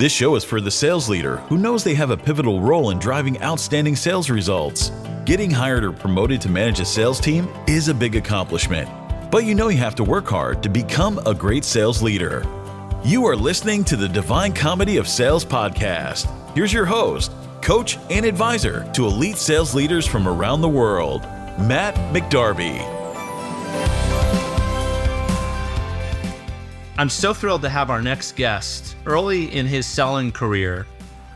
This show is for the sales leader who knows they have a pivotal role in driving outstanding sales results. Getting hired or promoted to manage a sales team is a big accomplishment, but you know you have to work hard to become a great sales leader. You are listening to the Divine Comedy of Sales podcast. Here's your host, coach, and advisor to elite sales leaders from around the world, Matt McDarby. I'm so thrilled to have our next guest. Early in his selling career,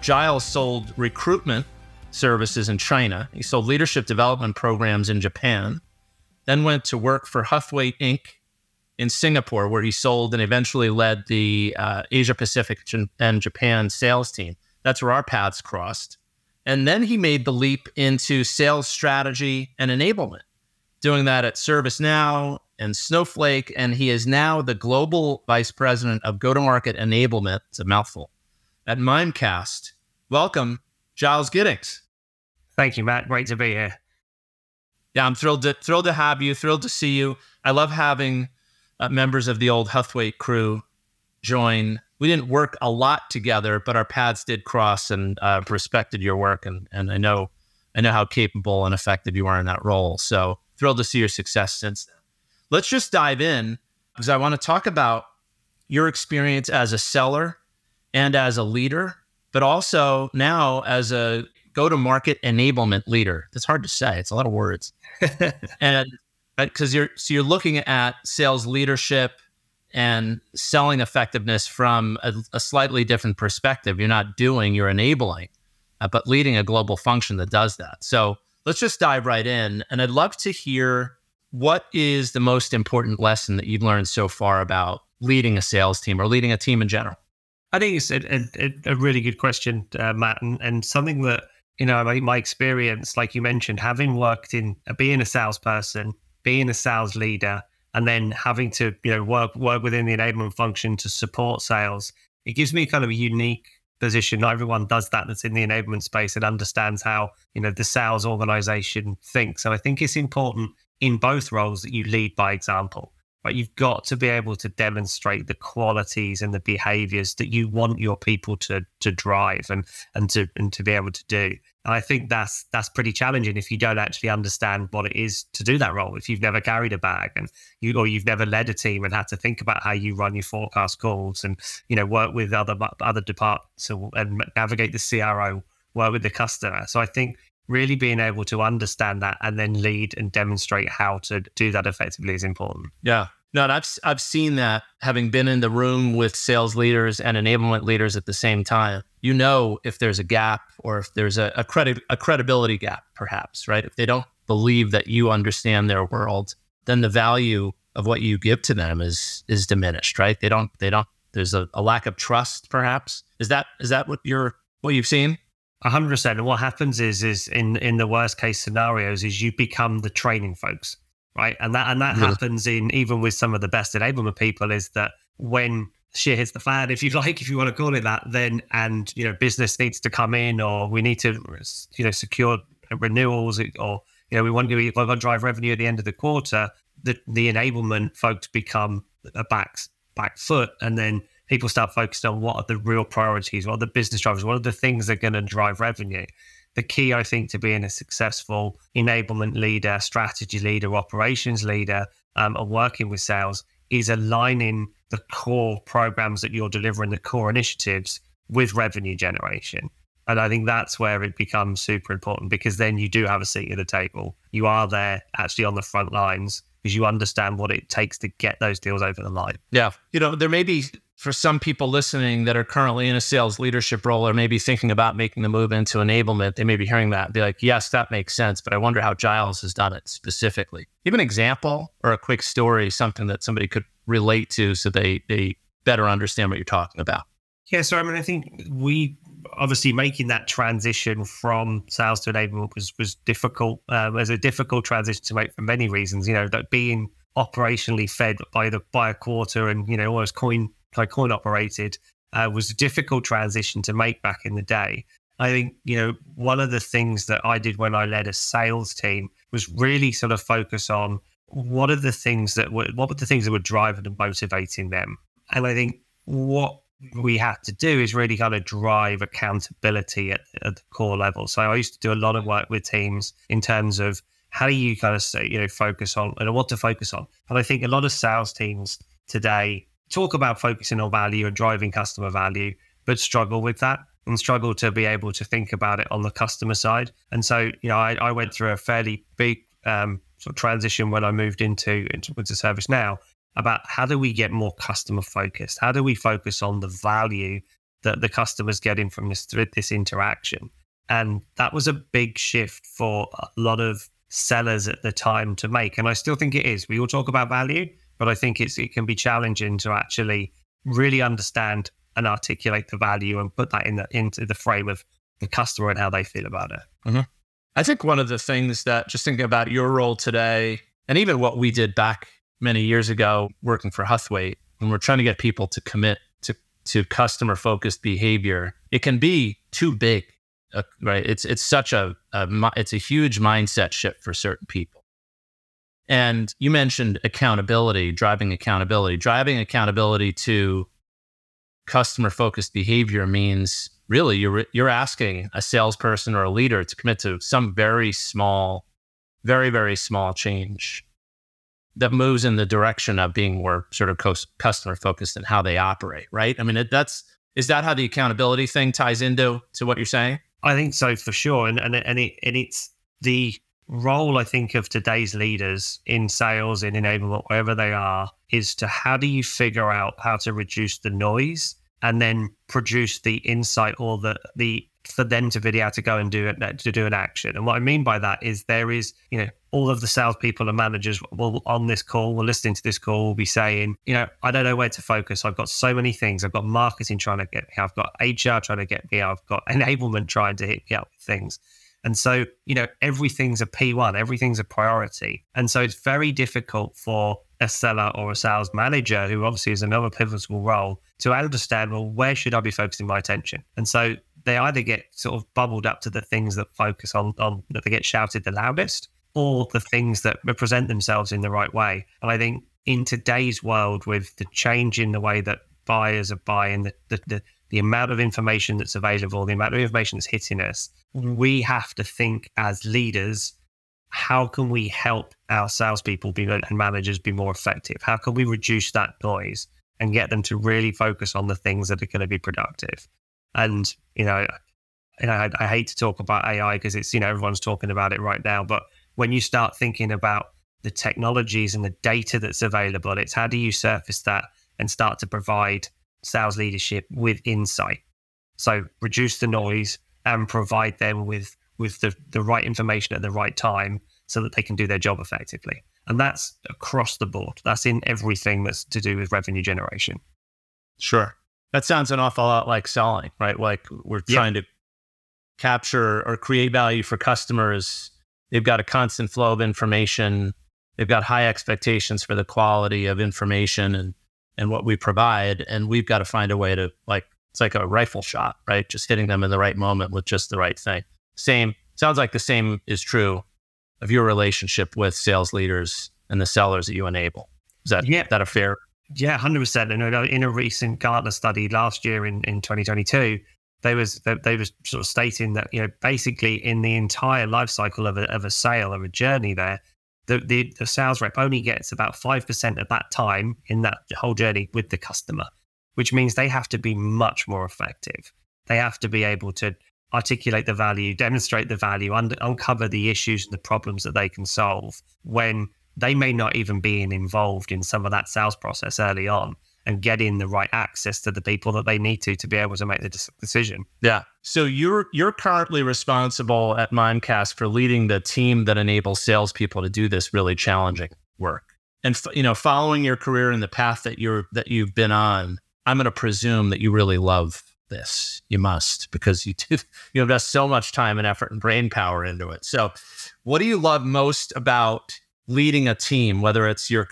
Giles sold recruitment services in China. He sold leadership development programs in Japan, then went to work for Huthwaite Inc. in Singapore, where he sold and eventually led the uh, Asia Pacific and Japan sales team. That's where our paths crossed. And then he made the leap into sales strategy and enablement, doing that at ServiceNow and Snowflake. And he is now the global vice president of go to market enablement. It's a mouthful at Mimecast. Welcome, Giles Giddings. Thank you, Matt. Great to be here. Yeah, I'm thrilled to thrilled to have you. Thrilled to see you. I love having uh, members of the old Huthwaite crew join. We didn't work a lot together, but our paths did cross, and uh, respected your work, and and I know I know how capable and effective you are in that role. So thrilled to see your success since then. Let's just dive in because I want to talk about your experience as a seller and as a leader, but also now as a go to market enablement leader. That's hard to say. It's a lot of words. and because you're so you're looking at sales leadership and selling effectiveness from a, a slightly different perspective. You're not doing, you're enabling, uh, but leading a global function that does that. So let's just dive right in. And I'd love to hear what is the most important lesson that you've learned so far about leading a sales team or leading a team in general? I think it's a, a, a really good question, uh, Matt, and, and something that you know, my, my experience, like you mentioned, having worked in uh, being a salesperson, being a sales leader, and then having to, you know, work work within the enablement function to support sales, it gives me kind of a unique position. Not everyone does that that's in the enablement space and understands how, you know, the sales organization thinks. So I think it's important in both roles that you lead by example but you've got to be able to demonstrate the qualities and the behaviors that you want your people to to drive and and to and to be able to do. And I think that's that's pretty challenging if you don't actually understand what it is to do that role. If you've never carried a bag and you or you've never led a team and had to think about how you run your forecast calls and you know work with other other departments and navigate the CRO, work with the customer. So I think really being able to understand that and then lead and demonstrate how to do that effectively is important. Yeah. No, I've I've seen that having been in the room with sales leaders and enablement leaders at the same time. You know if there's a gap or if there's a, a credit a credibility gap, perhaps, right? If they don't believe that you understand their world, then the value of what you give to them is is diminished, right? They don't they don't there's a, a lack of trust, perhaps. Is that is that what you're what you've seen? Hundred percent. And what happens is, is in in the worst case scenarios, is you become the training folks, right? And that and that yeah. happens in even with some of the best enablement people is that when shit hits the fan, if you like, if you want to call it that, then and you know business needs to come in, or we need to you know secure renewals, or you know we want to we want to drive revenue at the end of the quarter. The the enablement folks become a back back foot, and then people start focusing on what are the real priorities, what are the business drivers, what are the things that are going to drive revenue. The key, I think, to being a successful enablement leader, strategy leader, operations leader, um, and working with sales is aligning the core programs that you're delivering, the core initiatives with revenue generation. And I think that's where it becomes super important because then you do have a seat at the table. You are there actually on the front lines because you understand what it takes to get those deals over the line. Yeah. You know, there may be for some people listening that are currently in a sales leadership role or maybe thinking about making the move into enablement, they may be hearing that and be like, yes, that makes sense. But I wonder how Giles has done it specifically. Give an example or a quick story, something that somebody could relate to so they, they better understand what you're talking about. Yeah. So, I mean, I think we obviously making that transition from sales to enablement was, was difficult. Um, was a difficult transition to make for many reasons, you know, that being operationally fed by the by a quarter and you know almost coin like coin operated uh, was a difficult transition to make back in the day. I think, you know, one of the things that I did when I led a sales team was really sort of focus on what are the things that were, what were the things that were driving and motivating them. And I think what we had to do is really kind of drive accountability at, at the core level. So I used to do a lot of work with teams in terms of how do you kind of say, you know, focus on and what to focus on. And I think a lot of sales teams today talk about focusing on value and driving customer value, but struggle with that and struggle to be able to think about it on the customer side. And so, you know, I, I went through a fairly big um, sort of transition when I moved into into, into ServiceNow about how do we get more customer focused? How do we focus on the value that the customers getting from this this interaction? And that was a big shift for a lot of sellers at the time to make. And I still think it is. We all talk about value, but I think it's it can be challenging to actually really understand and articulate the value and put that in the, into the frame of the customer and how they feel about it. Mm-hmm. I think one of the things that just thinking about your role today and even what we did back many years ago working for Huthwaite, when we're trying to get people to commit to, to customer focused behavior, it can be too big, uh, right? It's, it's such a, a, it's a huge mindset shift for certain people. And you mentioned accountability, driving accountability, driving accountability to customer focused behavior means really you're you're asking a salesperson or a leader to commit to some very small very very small change that moves in the direction of being more sort of customer focused in how they operate right? I mean it, that's is that how the accountability thing ties into to what you're saying? I think so for sure. And and, and, it, and it's the role i think of today's leaders in sales in enablement wherever they are is to how do you figure out how to reduce the noise and then produce the insight or the the for them to able to go and do it to do an action. And what I mean by that is there is, you know, all of the salespeople and managers will on this call, will listening to this call, will be saying, you know, I don't know where to focus. I've got so many things. I've got marketing trying to get me. I've got HR trying to get me. I've got enablement trying to hit me up with things. And so, you know, everything's a P1, everything's a priority. And so it's very difficult for a seller or a sales manager, who obviously is another pivotal role, to understand, well, where should I be focusing my attention? And so they either get sort of bubbled up to the things that focus on, on that they get shouted the loudest, or the things that represent themselves in the right way. And I think in today's world, with the change in the way that buyers are buying, the, the, the, the amount of information that's available, the amount of information that's hitting us, we have to think as leaders how can we help our salespeople be, and managers be more effective? How can we reduce that noise and get them to really focus on the things that are going to be productive? And you know, you know, I, I hate to talk about AI because it's you know everyone's talking about it right now, but when you start thinking about the technologies and the data that's available, it's how do you surface that and start to provide sales leadership with insight. So reduce the noise and provide them with with the, the right information at the right time so that they can do their job effectively. And that's across the board. That's in everything that's to do with revenue generation. Sure. That sounds an awful lot like selling, right? Like we're trying to capture or create value for customers. They've got a constant flow of information. They've got high expectations for the quality of information and, and what we provide. And we've got to find a way to like, it's like a rifle shot, right? Just hitting them in the right moment with just the right thing. Same, sounds like the same is true of your relationship with sales leaders and the sellers that you enable. Is that, yeah. that a fair? Yeah, 100%. And in a recent Gartner study last year in, in 2022, they was they, they was sort of stating that you know basically in the entire life cycle of a, of a sale of a journey there the, the, the sales rep only gets about 5% of that time in that whole journey with the customer which means they have to be much more effective they have to be able to articulate the value, demonstrate the value, un- uncover the issues and the problems that they can solve when they may not even be involved in some of that sales process early on and getting the right access to the people that they need to to be able to make the decision. Yeah. So you're you're currently responsible at Mimecast for leading the team that enables salespeople to do this really challenging work. And you know, following your career and the path that you're that you've been on, I'm going to presume that you really love this. You must because you do, you invest so much time and effort and brain power into it. So, what do you love most about leading a team, whether it's your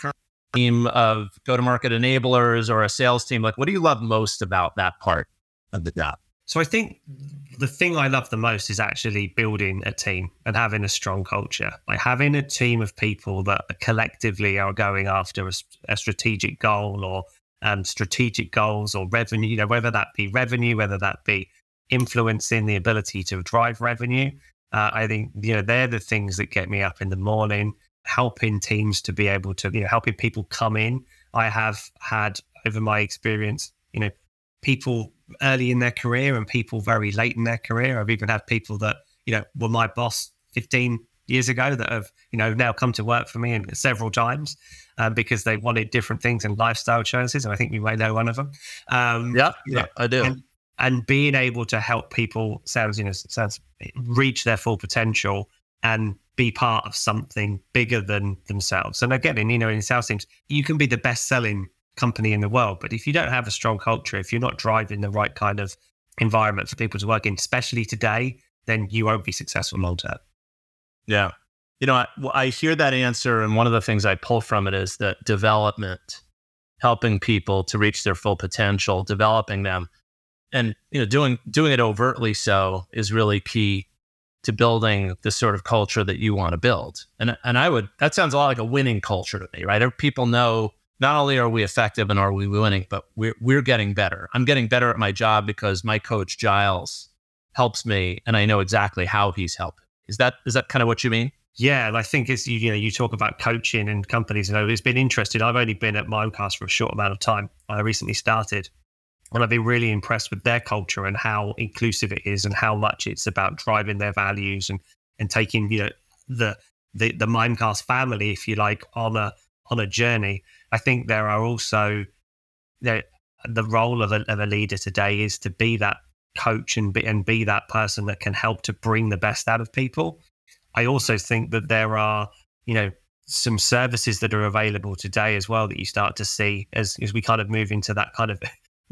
team of go to market enablers or a sales team? Like, what do you love most about that part of the job? So, I think the thing I love the most is actually building a team and having a strong culture. Like having a team of people that collectively are going after a, a strategic goal or um, strategic goals or revenue, you know, whether that be revenue, whether that be influencing the ability to drive revenue. Uh, I think, you know, they're the things that get me up in the morning, helping teams to be able to, you know, helping people come in. I have had over my experience, you know, people early in their career and people very late in their career. I've even had people that, you know, were my boss 15 years ago that have, you know, now come to work for me and several times um, because they wanted different things and lifestyle choices. And I think you may know one of them. Um, yeah, yeah, I do. And, and being able to help people sounds, you know, sounds reach their full potential and be part of something bigger than themselves. And again, in, you know, in sales teams, you can be the best selling company in the world. But if you don't have a strong culture, if you're not driving the right kind of environment for people to work in, especially today, then you won't be successful long term. Yeah. You know, I, I hear that answer. And one of the things I pull from it is that development, helping people to reach their full potential, developing them and, you know, doing, doing it overtly so is really key to building the sort of culture that you want to build. And, and I would, that sounds a lot like a winning culture to me, right? People know not only are we effective and are we winning, but we're, we're getting better. I'm getting better at my job because my coach Giles helps me and I know exactly how he's helping. Is that is that kind of what you mean? Yeah, and I think it's you, know you talk about coaching and companies. You know, it's been interesting. I've only been at Mimecast for a short amount of time. I recently started, and I've been really impressed with their culture and how inclusive it is, and how much it's about driving their values and and taking you know the the the Mimecast family, if you like, on a on a journey. I think there are also there, the role of a, of a leader today is to be that coach and be, and be that person that can help to bring the best out of people. I also think that there are, you know, some services that are available today as well that you start to see as, as we kind of move into that kind of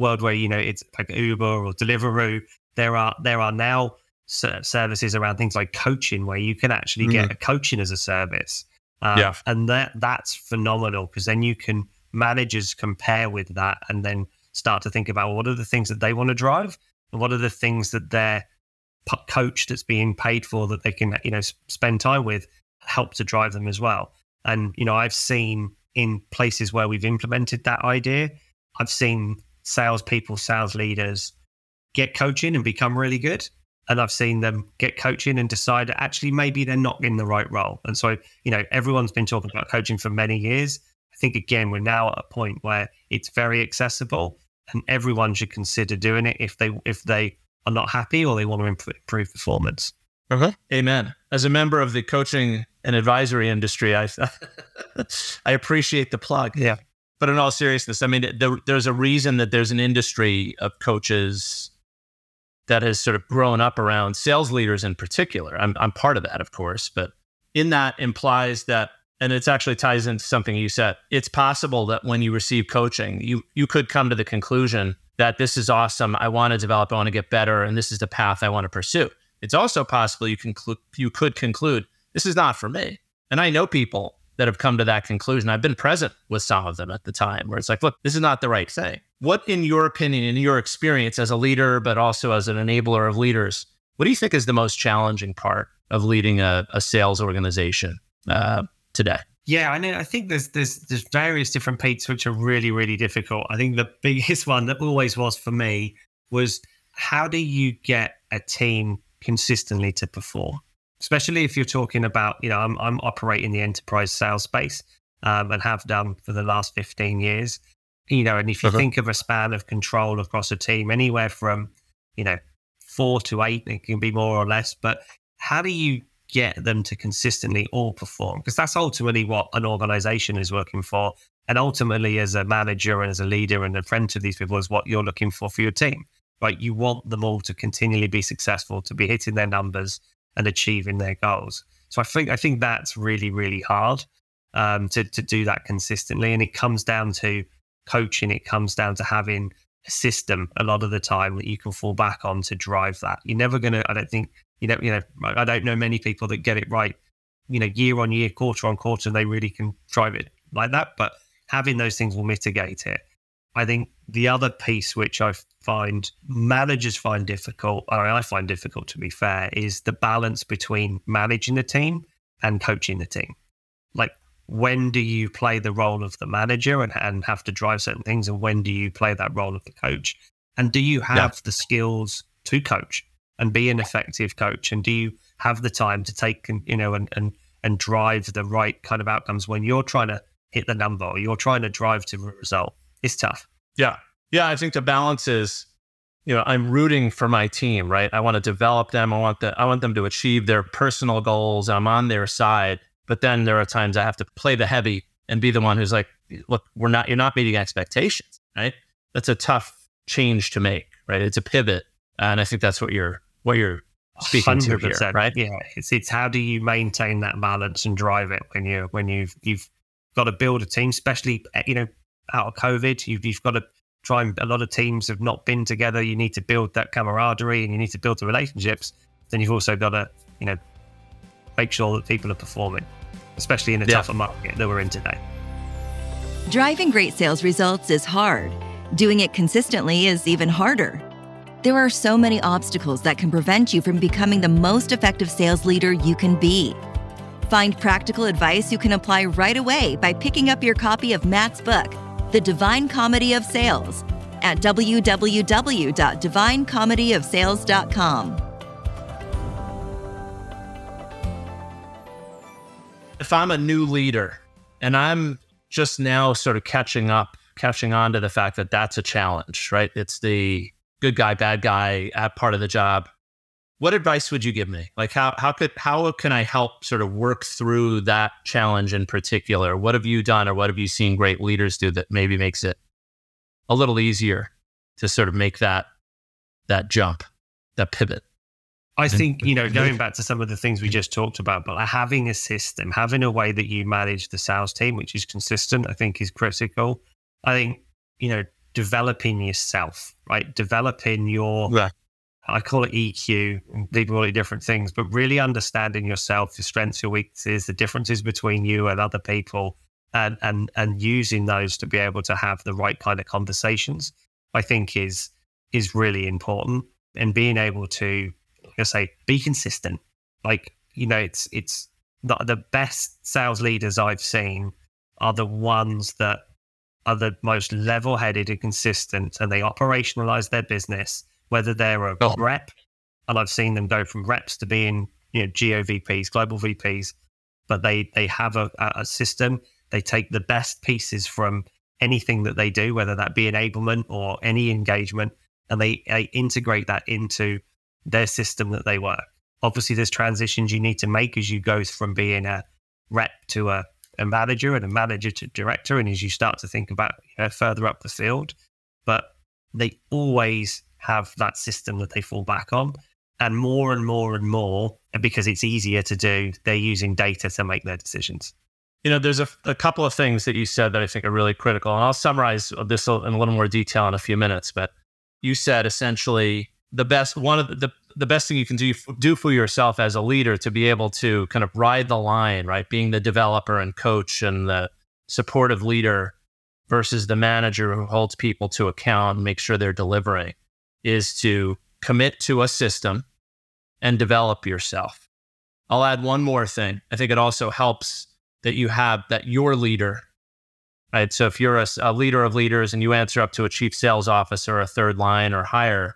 world where, you know, it's like Uber or Deliveroo. There are, there are now services around things like coaching where you can actually mm. get a coaching as a service. Uh, yeah. And that that's phenomenal because then you can managers compare with that and then start to think about what are the things that they want to drive and what are the things that their coach that's being paid for that they can you know spend time with help to drive them as well. And you know I've seen in places where we've implemented that idea, I've seen salespeople, sales leaders get coaching and become really good and I've seen them get coaching and decide that actually maybe they're not in the right role. And so, you know, everyone's been talking about coaching for many years. I think again, we're now at a point where it's very accessible and everyone should consider doing it if they if they are not happy or they want to improve performance. Uh-huh. Amen. As a member of the coaching and advisory industry, I I appreciate the plug. Yeah. But in all seriousness, I mean, there, there's a reason that there's an industry of coaches that has sort of grown up around sales leaders in particular. I'm, I'm part of that, of course, but in that implies that, and it actually ties into something you said. It's possible that when you receive coaching, you you could come to the conclusion that this is awesome. I want to develop. I want to get better, and this is the path I want to pursue. It's also possible you conclude you could conclude this is not for me. And I know people that have come to that conclusion. I've been present with some of them at the time where it's like, look, this is not the right thing. What, in your opinion, in your experience as a leader, but also as an enabler of leaders, what do you think is the most challenging part of leading a, a sales organization uh, today? Yeah, I know. I think there's there's there's various different peaks which are really really difficult. I think the biggest one that always was for me was how do you get a team consistently to perform, especially if you're talking about you know I'm I'm operating the enterprise sales space um, and have done for the last 15 years you know, and if you uh-huh. think of a span of control across a team, anywhere from, you know, four to eight, it can be more or less. But how do you get them to consistently all perform? Because that's ultimately what an organization is working for. And ultimately, as a manager and as a leader and a friend to these people, is what you're looking for for your team, right? You want them all to continually be successful, to be hitting their numbers and achieving their goals. So I think I think that's really really hard um, to to do that consistently, and it comes down to coaching, it comes down to having a system a lot of the time that you can fall back on to drive that. You're never to, I don't think, you know, you know, I don't know many people that get it right, you know, year on year, quarter on quarter, and they really can drive it like that. But having those things will mitigate it. I think the other piece which I find managers find difficult, or I find difficult to be fair, is the balance between managing the team and coaching the team. Like when do you play the role of the manager and, and have to drive certain things? And when do you play that role of the coach? And do you have yeah. the skills to coach and be an effective coach? And do you have the time to take, and, you know, and, and, and drive the right kind of outcomes when you're trying to hit the number or you're trying to drive to a result? It's tough. Yeah. Yeah. I think the balance is, you know, I'm rooting for my team, right? I want to develop them. I want the, I want them to achieve their personal goals. I'm on their side. But then there are times I have to play the heavy and be the one who's like, look, we're not, you're not meeting expectations, right? That's a tough change to make, right? It's a pivot. And I think that's what you're, what you're speaking 100%, to here, right? Yeah. It's, it's how do you maintain that balance and drive it when you, when you've, you've got to build a team, especially, eh, you know, out of COVID, you've, you've got to try and a lot of teams have not been together. You need to build that camaraderie and you need to build the relationships. Then you've also got to, you know, make sure that people are performing, especially in the yeah. tougher market that we're in today. Driving great sales results is hard. Doing it consistently is even harder. There are so many obstacles that can prevent you from becoming the most effective sales leader you can be. Find practical advice you can apply right away by picking up your copy of Matt's book, The Divine Comedy of Sales, at www.divinecomedyofsales.com. If I'm a new leader and I'm just now sort of catching up, catching on to the fact that that's a challenge, right? It's the good guy, bad guy part of the job. What advice would you give me? Like how how could how can I help sort of work through that challenge in particular? What have you done or what have you seen great leaders do that maybe makes it a little easier to sort of make that that jump, that pivot? I think, you know, going back to some of the things we just talked about, but having a system, having a way that you manage the sales team, which is consistent, I think is critical. I think, you know, developing yourself, right? Developing your, yeah. I call it EQ, people call it different things, but really understanding yourself, your strengths, your weaknesses, the differences between you and other people, and, and, and using those to be able to have the right kind of conversations, I think is, is really important. And being able to I say, be consistent. Like, you know, it's it's the, the best sales leaders I've seen are the ones that are the most level headed and consistent and they operationalize their business, whether they're a oh. rep, and I've seen them go from reps to being, you know, GOVPs, global VPs, but they they have a, a system. They take the best pieces from anything that they do, whether that be enablement or any engagement, and they, they integrate that into their system that they work. Obviously, there's transitions you need to make as you go from being a rep to a, a manager and a manager to director, and as you start to think about you know, further up the field. But they always have that system that they fall back on. And more and more and more, because it's easier to do, they're using data to make their decisions. You know, there's a, a, couple of things that you said that I think are really critical. And I'll summarize this in a little more detail in a few minutes. But you said essentially the best one of the, the, the best thing you can do do for yourself as a leader to be able to kind of ride the line, right? Being the developer and coach and the supportive leader versus the manager who holds people to account and makes sure they're delivering is to commit to a system and develop yourself. I'll add one more thing. I think it also helps that you have that your leader, right? So if you're a, a leader of leaders and you answer up to a chief sales officer, a third line or higher,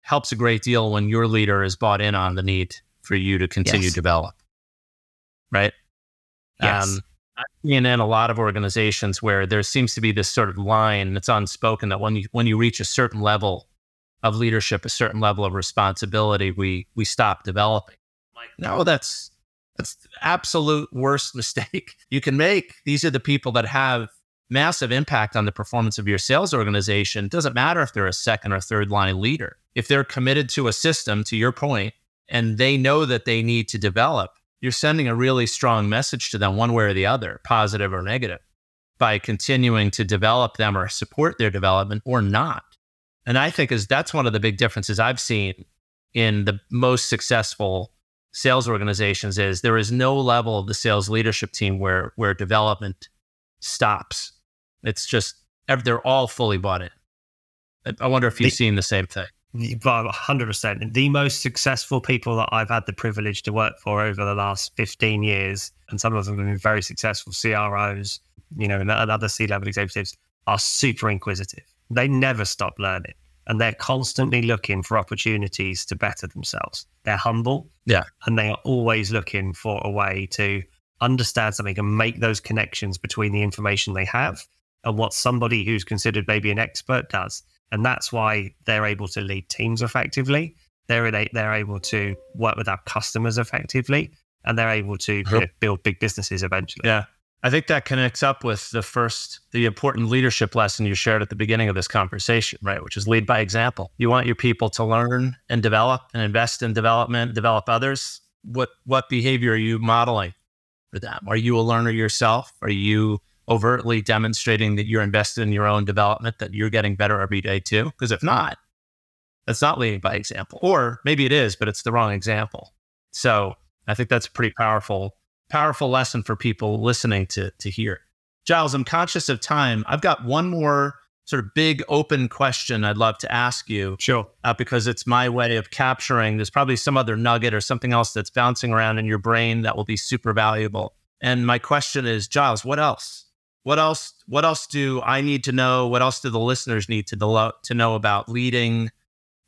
helps a great deal when your leader is bought in on the need for you to continue yes. to develop. Right? Yes. Um, seen in a lot of organizations where there seems to be this sort of line that's unspoken that when you when you reach a certain level of leadership, a certain level of responsibility, we we stop developing. Like, no, that's that's absolute worst mistake you can make. These are the people that have massive impact on the performance of your sales organization. It doesn't matter if they're a second or third line leader. If they're committed to a system, to your point, and they know that they need to develop, you're sending a really strong message to them, one way or the other, positive or negative, by continuing to develop them or support their development or not. And I think is that's one of the big differences I've seen in the most successful sales organizations is there is no level of the sales leadership team where where development stops it's just they're all fully bought in. I wonder if you've the, seen the same thing. 100%. The most successful people that I've had the privilege to work for over the last 15 years, and some of them have been very successful CROs, you know, and other C level executives are super inquisitive. They never stop learning and they're constantly looking for opportunities to better themselves. They're humble. Yeah. And they are always looking for a way to understand something and make those connections between the information they have and what somebody who's considered maybe an expert does. And that's why they're able to lead teams effectively. They're, they're able to work with our customers effectively and they're able to you know, build big businesses eventually. Yeah. I think that connects up with the first, the important leadership lesson you shared at the beginning of this conversation, right? Which is lead by example. You want your people to learn and develop and invest in development, develop others. What what behavior are you modeling for them? Are you a learner yourself? Are you overtly demonstrating that you're invested in your own development, that you're getting better every day too? Because if not, that's not leading by example. Or maybe it is, but it's the wrong example. So I think that's a pretty powerful powerful lesson for people listening to to hear. Giles, I'm conscious of time. I've got one more sort of big open question I'd love to ask you. Sure. Uh, because it's my way of capturing. There's probably some other nugget or something else that's bouncing around in your brain that will be super valuable. And my question is, Giles, what else? What else? What else do I need to know? What else do the listeners need to de- to know about leading,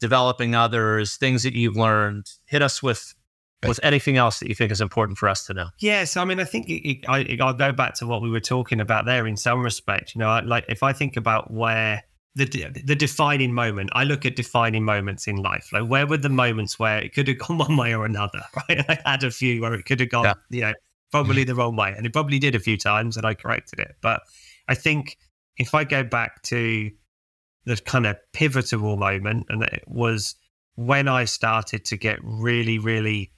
developing others, things that you've learned? Hit us with with anything else that you think is important for us to know? Yes, I mean, I think it, it, I, will go back to what we were talking about there. In some respect, you know, I, like if I think about where the the defining moment, I look at defining moments in life. Like, where were the moments where it could have gone one way or another? Right, I had a few where it could have gone, yeah. you know, probably the wrong way, and it probably did a few times, and I corrected it. But I think if I go back to the kind of pivotal moment, and it was when I started to get really, really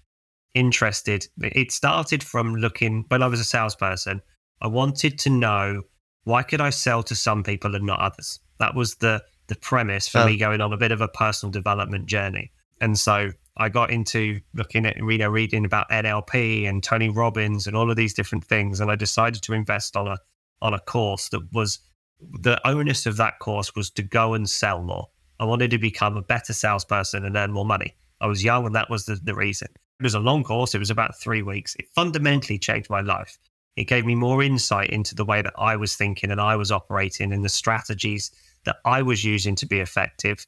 interested. It started from looking when I was a salesperson. I wanted to know why could I sell to some people and not others. That was the the premise for oh. me going on a bit of a personal development journey. And so I got into looking at you know reading about NLP and Tony Robbins and all of these different things, and I decided to invest on a on a course that was the onus of that course was to go and sell more. I wanted to become a better salesperson and earn more money. I was young, and that was the, the reason. It was a long course. It was about three weeks. It fundamentally changed my life. It gave me more insight into the way that I was thinking and I was operating and the strategies that I was using to be effective.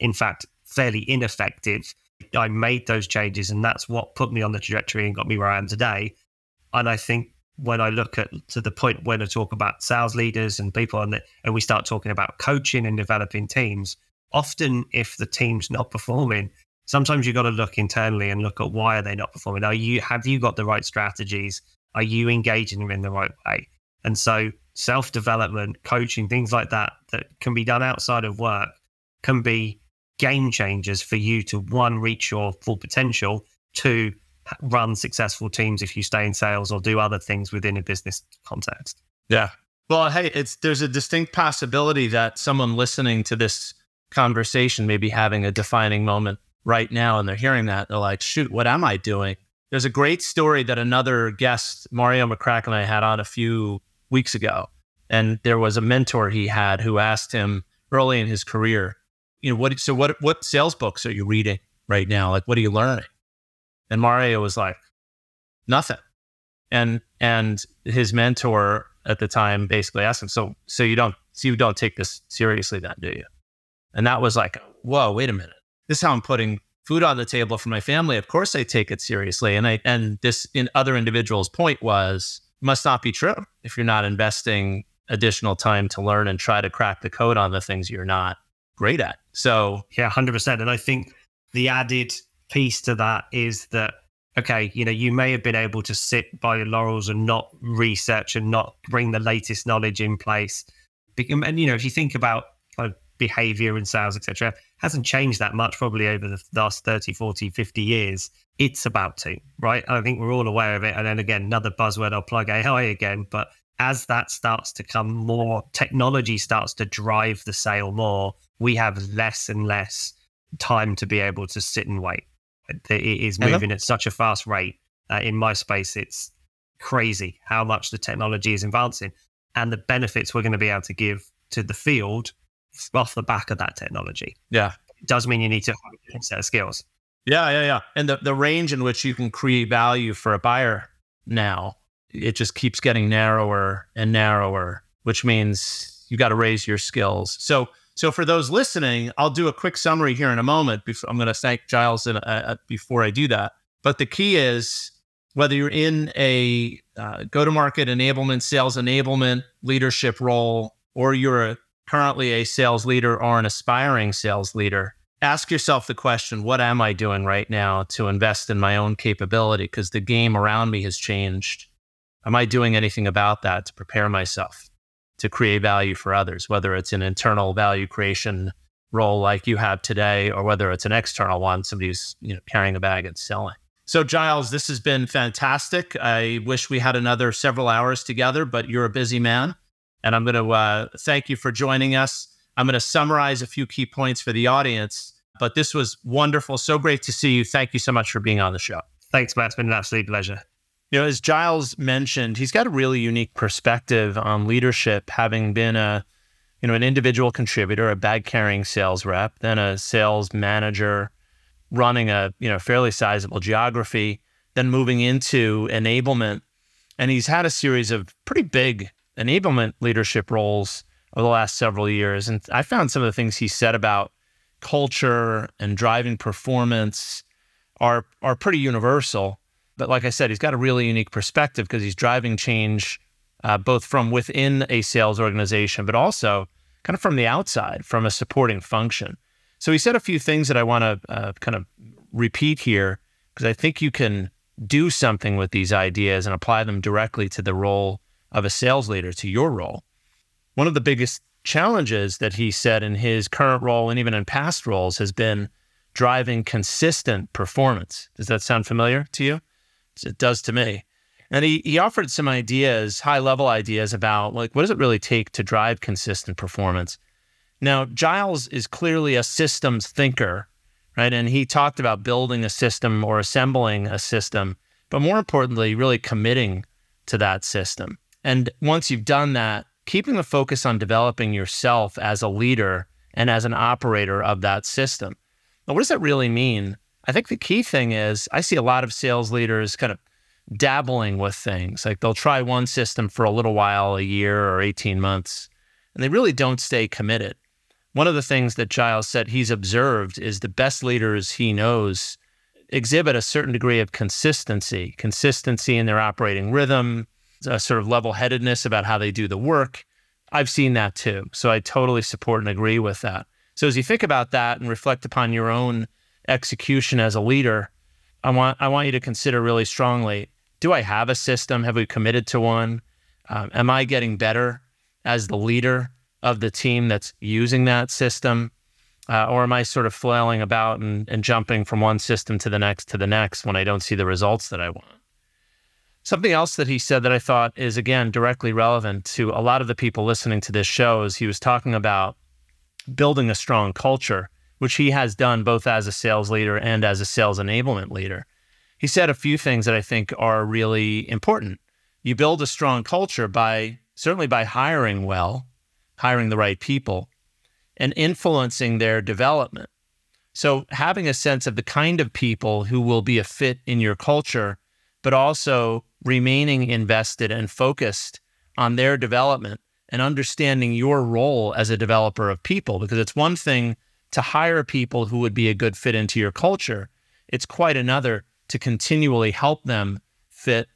In fact, fairly ineffective. I made those changes, and that's what put me on the trajectory and got me where I am today. And I think when I look at to the point when I talk about sales leaders and people, and, the, and we start talking about coaching and developing teams, often if the team's not performing, sometimes you've got to look internally and look at why are they not performing. Are you have you got the right strategies? Are you engaging them in the right way? And so self development, coaching, things like that that can be done outside of work can be game changers for you to one reach your full potential, two run successful teams if you stay in sales or do other things within a business context. Yeah. Well, hey, it's there's a distinct possibility that someone listening to this conversation may be having a defining moment right now and they're hearing that, they're like, shoot, what am I doing? There's a great story that another guest, Mario McCracken, and I had on a few weeks ago. And there was a mentor he had who asked him early in his career, you know, what so what what sales books are you reading right now? Like what are you learning? And Mario was like, nothing. And and his mentor at the time basically asked him, so so you don't so you don't take this seriously then, do you? And that was like, whoa, wait a minute this is how I'm putting food on the table for my family. Of course I take it seriously. And I and this in other individuals' point was must not be true if you're not investing additional time to learn and try to crack the code on the things you're not great at. So yeah, hundred percent. And I think the added piece to that is that okay, you know, you may have been able to sit by your laurels and not research and not bring the latest knowledge in place. And you know, if you think about kind of behavior and sales, etc., hasn't changed that much probably over the last 30, 40, 50 years. It's about to, right? I think we're all aware of it. And then again, another buzzword, I'll plug AI again. But as that starts to come more, technology starts to drive the sale more, we have less and less time to be able to sit and wait. It is moving at such a fast rate. Uh, in my space, it's crazy how much the technology is advancing and the benefits we're going to be able to give to the field off the back of that technology. Yeah. it does mean you need to have a different set of skills. Yeah, yeah, yeah. And the, the range in which you can create value for a buyer now, it just keeps getting narrower and narrower, which means you got to raise your skills. So, so for those listening, I'll do a quick summary here in a moment. Before, I'm going to thank Giles in, uh, uh, before I do that. But the key is whether you're in a uh, go-to-market enablement, sales enablement, leadership role, or you're a, currently a sales leader or an aspiring sales leader, ask yourself the question what am I doing right now to invest in my own capability? Because the game around me has changed. Am I doing anything about that to prepare myself to create value for others, whether it's an internal value creation role like you have today, or whether it's an external one, somebody who's you know, carrying a bag and selling? So, Giles, this has been fantastic. I wish we had another several hours together, but you're a busy man. And I'm going to uh, thank you for joining us. I'm going to summarize a few key points for the audience, but this was wonderful. So great to see you. Thank you so much for being on the show. Thanks, Matt. It's been an absolute pleasure. You know, as Giles mentioned, he's got a really unique perspective on leadership, having been a, you know, an individual contributor, a bag carrying sales rep, then a sales manager, running a you know fairly sizable geography, then moving into enablement, and he's had a series of pretty big enablement leadership roles over the last several years. And I found some of the things he said about culture and driving performance are are pretty universal. But like I said, he's got a really unique perspective because he's driving change uh, both from within a sales organization, but also kind of from the outside, from a supporting function. So he said a few things that I want to uh, kind of repeat here because I think you can do something with these ideas and apply them directly to the role of a sales leader, to your role. One of the biggest challenges that he said in his current role and even in past roles has been driving consistent performance. Does that sound familiar to you? It does to me. And he, he offered some ideas, high level ideas about like, what does it really take to drive consistent performance? Now, Giles is clearly a systems thinker, right? And he talked about building a system or assembling a system, but more importantly, really committing to that system. And once you've done that, keeping the focus on developing yourself as a leader and as an operator of that system. Now, what does that really mean? I think the key thing is I see a lot of sales leaders kind of dabbling with things. Like they'll try one system for a little while, a year or 18 months, and they really don't stay committed. One of the things that Giles said he's observed is the best leaders he knows exhibit a certain degree of consistency, consistency in their operating rhythm, a sort of level headedness about how they do the work. I've seen that too. So I totally support and agree with that. So as you think about that and reflect upon your own execution as a leader, I want I want you to consider really strongly: Do I have a system? Have we committed to one? Um, am I getting better as the leader of the team that's using that system, uh, or am I sort of flailing about and, and jumping from one system to the next to the next when I don't see the results that I want? Something else that he said that I thought is, again, directly relevant to a lot of the people listening to this show is he was talking about building a strong culture, which he has done both as a sales leader and as a sales enablement leader. He said a few things that I think are really important. You build a strong culture by certainly by hiring well, hiring the right people, and influencing their development. So, having a sense of the kind of people who will be a fit in your culture, but also remaining invested and focused on their development and understanding your role as a developer of people. Because it's one thing to hire people who would be a good fit into your culture, it's quite another to continually help them fit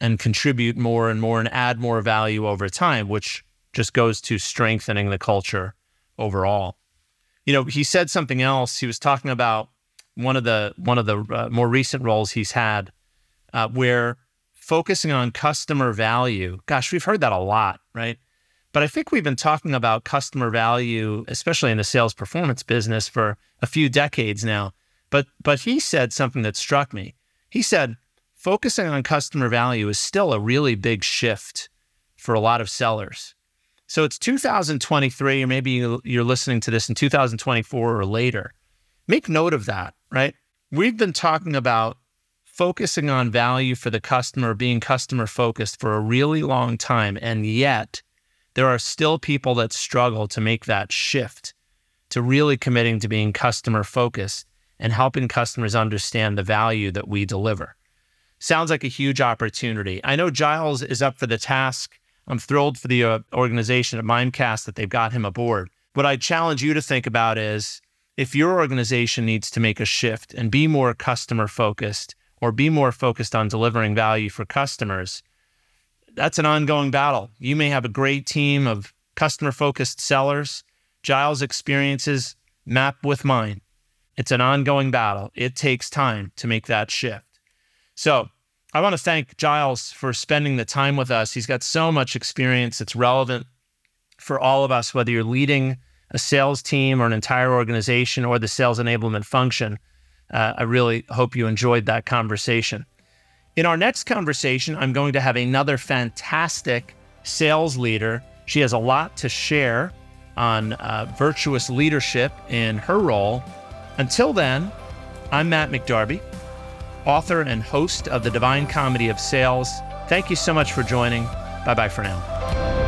and contribute more and more and add more value over time, which just goes to strengthening the culture overall. You know, he said something else. He was talking about one of the one of the uh, more recent roles he's had, uh, where focusing on customer value. Gosh, we've heard that a lot, right? But I think we've been talking about customer value, especially in the sales performance business, for a few decades now. But but he said something that struck me. He said focusing on customer value is still a really big shift for a lot of sellers. So it's 2023, or maybe you're listening to this in 2024 or later. Make note of that, right? We've been talking about focusing on value for the customer, being customer focused for a really long time. And yet, there are still people that struggle to make that shift, to really committing to being customer focused and helping customers understand the value that we deliver. Sounds like a huge opportunity. I know Giles is up for the task. I'm thrilled for the uh, organization at Mimecast that they've got him aboard. What I challenge you to think about is if your organization needs to make a shift and be more customer focused or be more focused on delivering value for customers, that's an ongoing battle. You may have a great team of customer focused sellers. Giles' experiences map with mine. It's an ongoing battle. It takes time to make that shift. So I want to thank Giles for spending the time with us. He's got so much experience that's relevant for all of us, whether you're leading a sales team or an entire organization or the sales enablement function. Uh, I really hope you enjoyed that conversation. In our next conversation, I'm going to have another fantastic sales leader. She has a lot to share on uh, virtuous leadership in her role. Until then, I'm Matt McDarby, author and host of The Divine Comedy of Sales. Thank you so much for joining. Bye bye for now.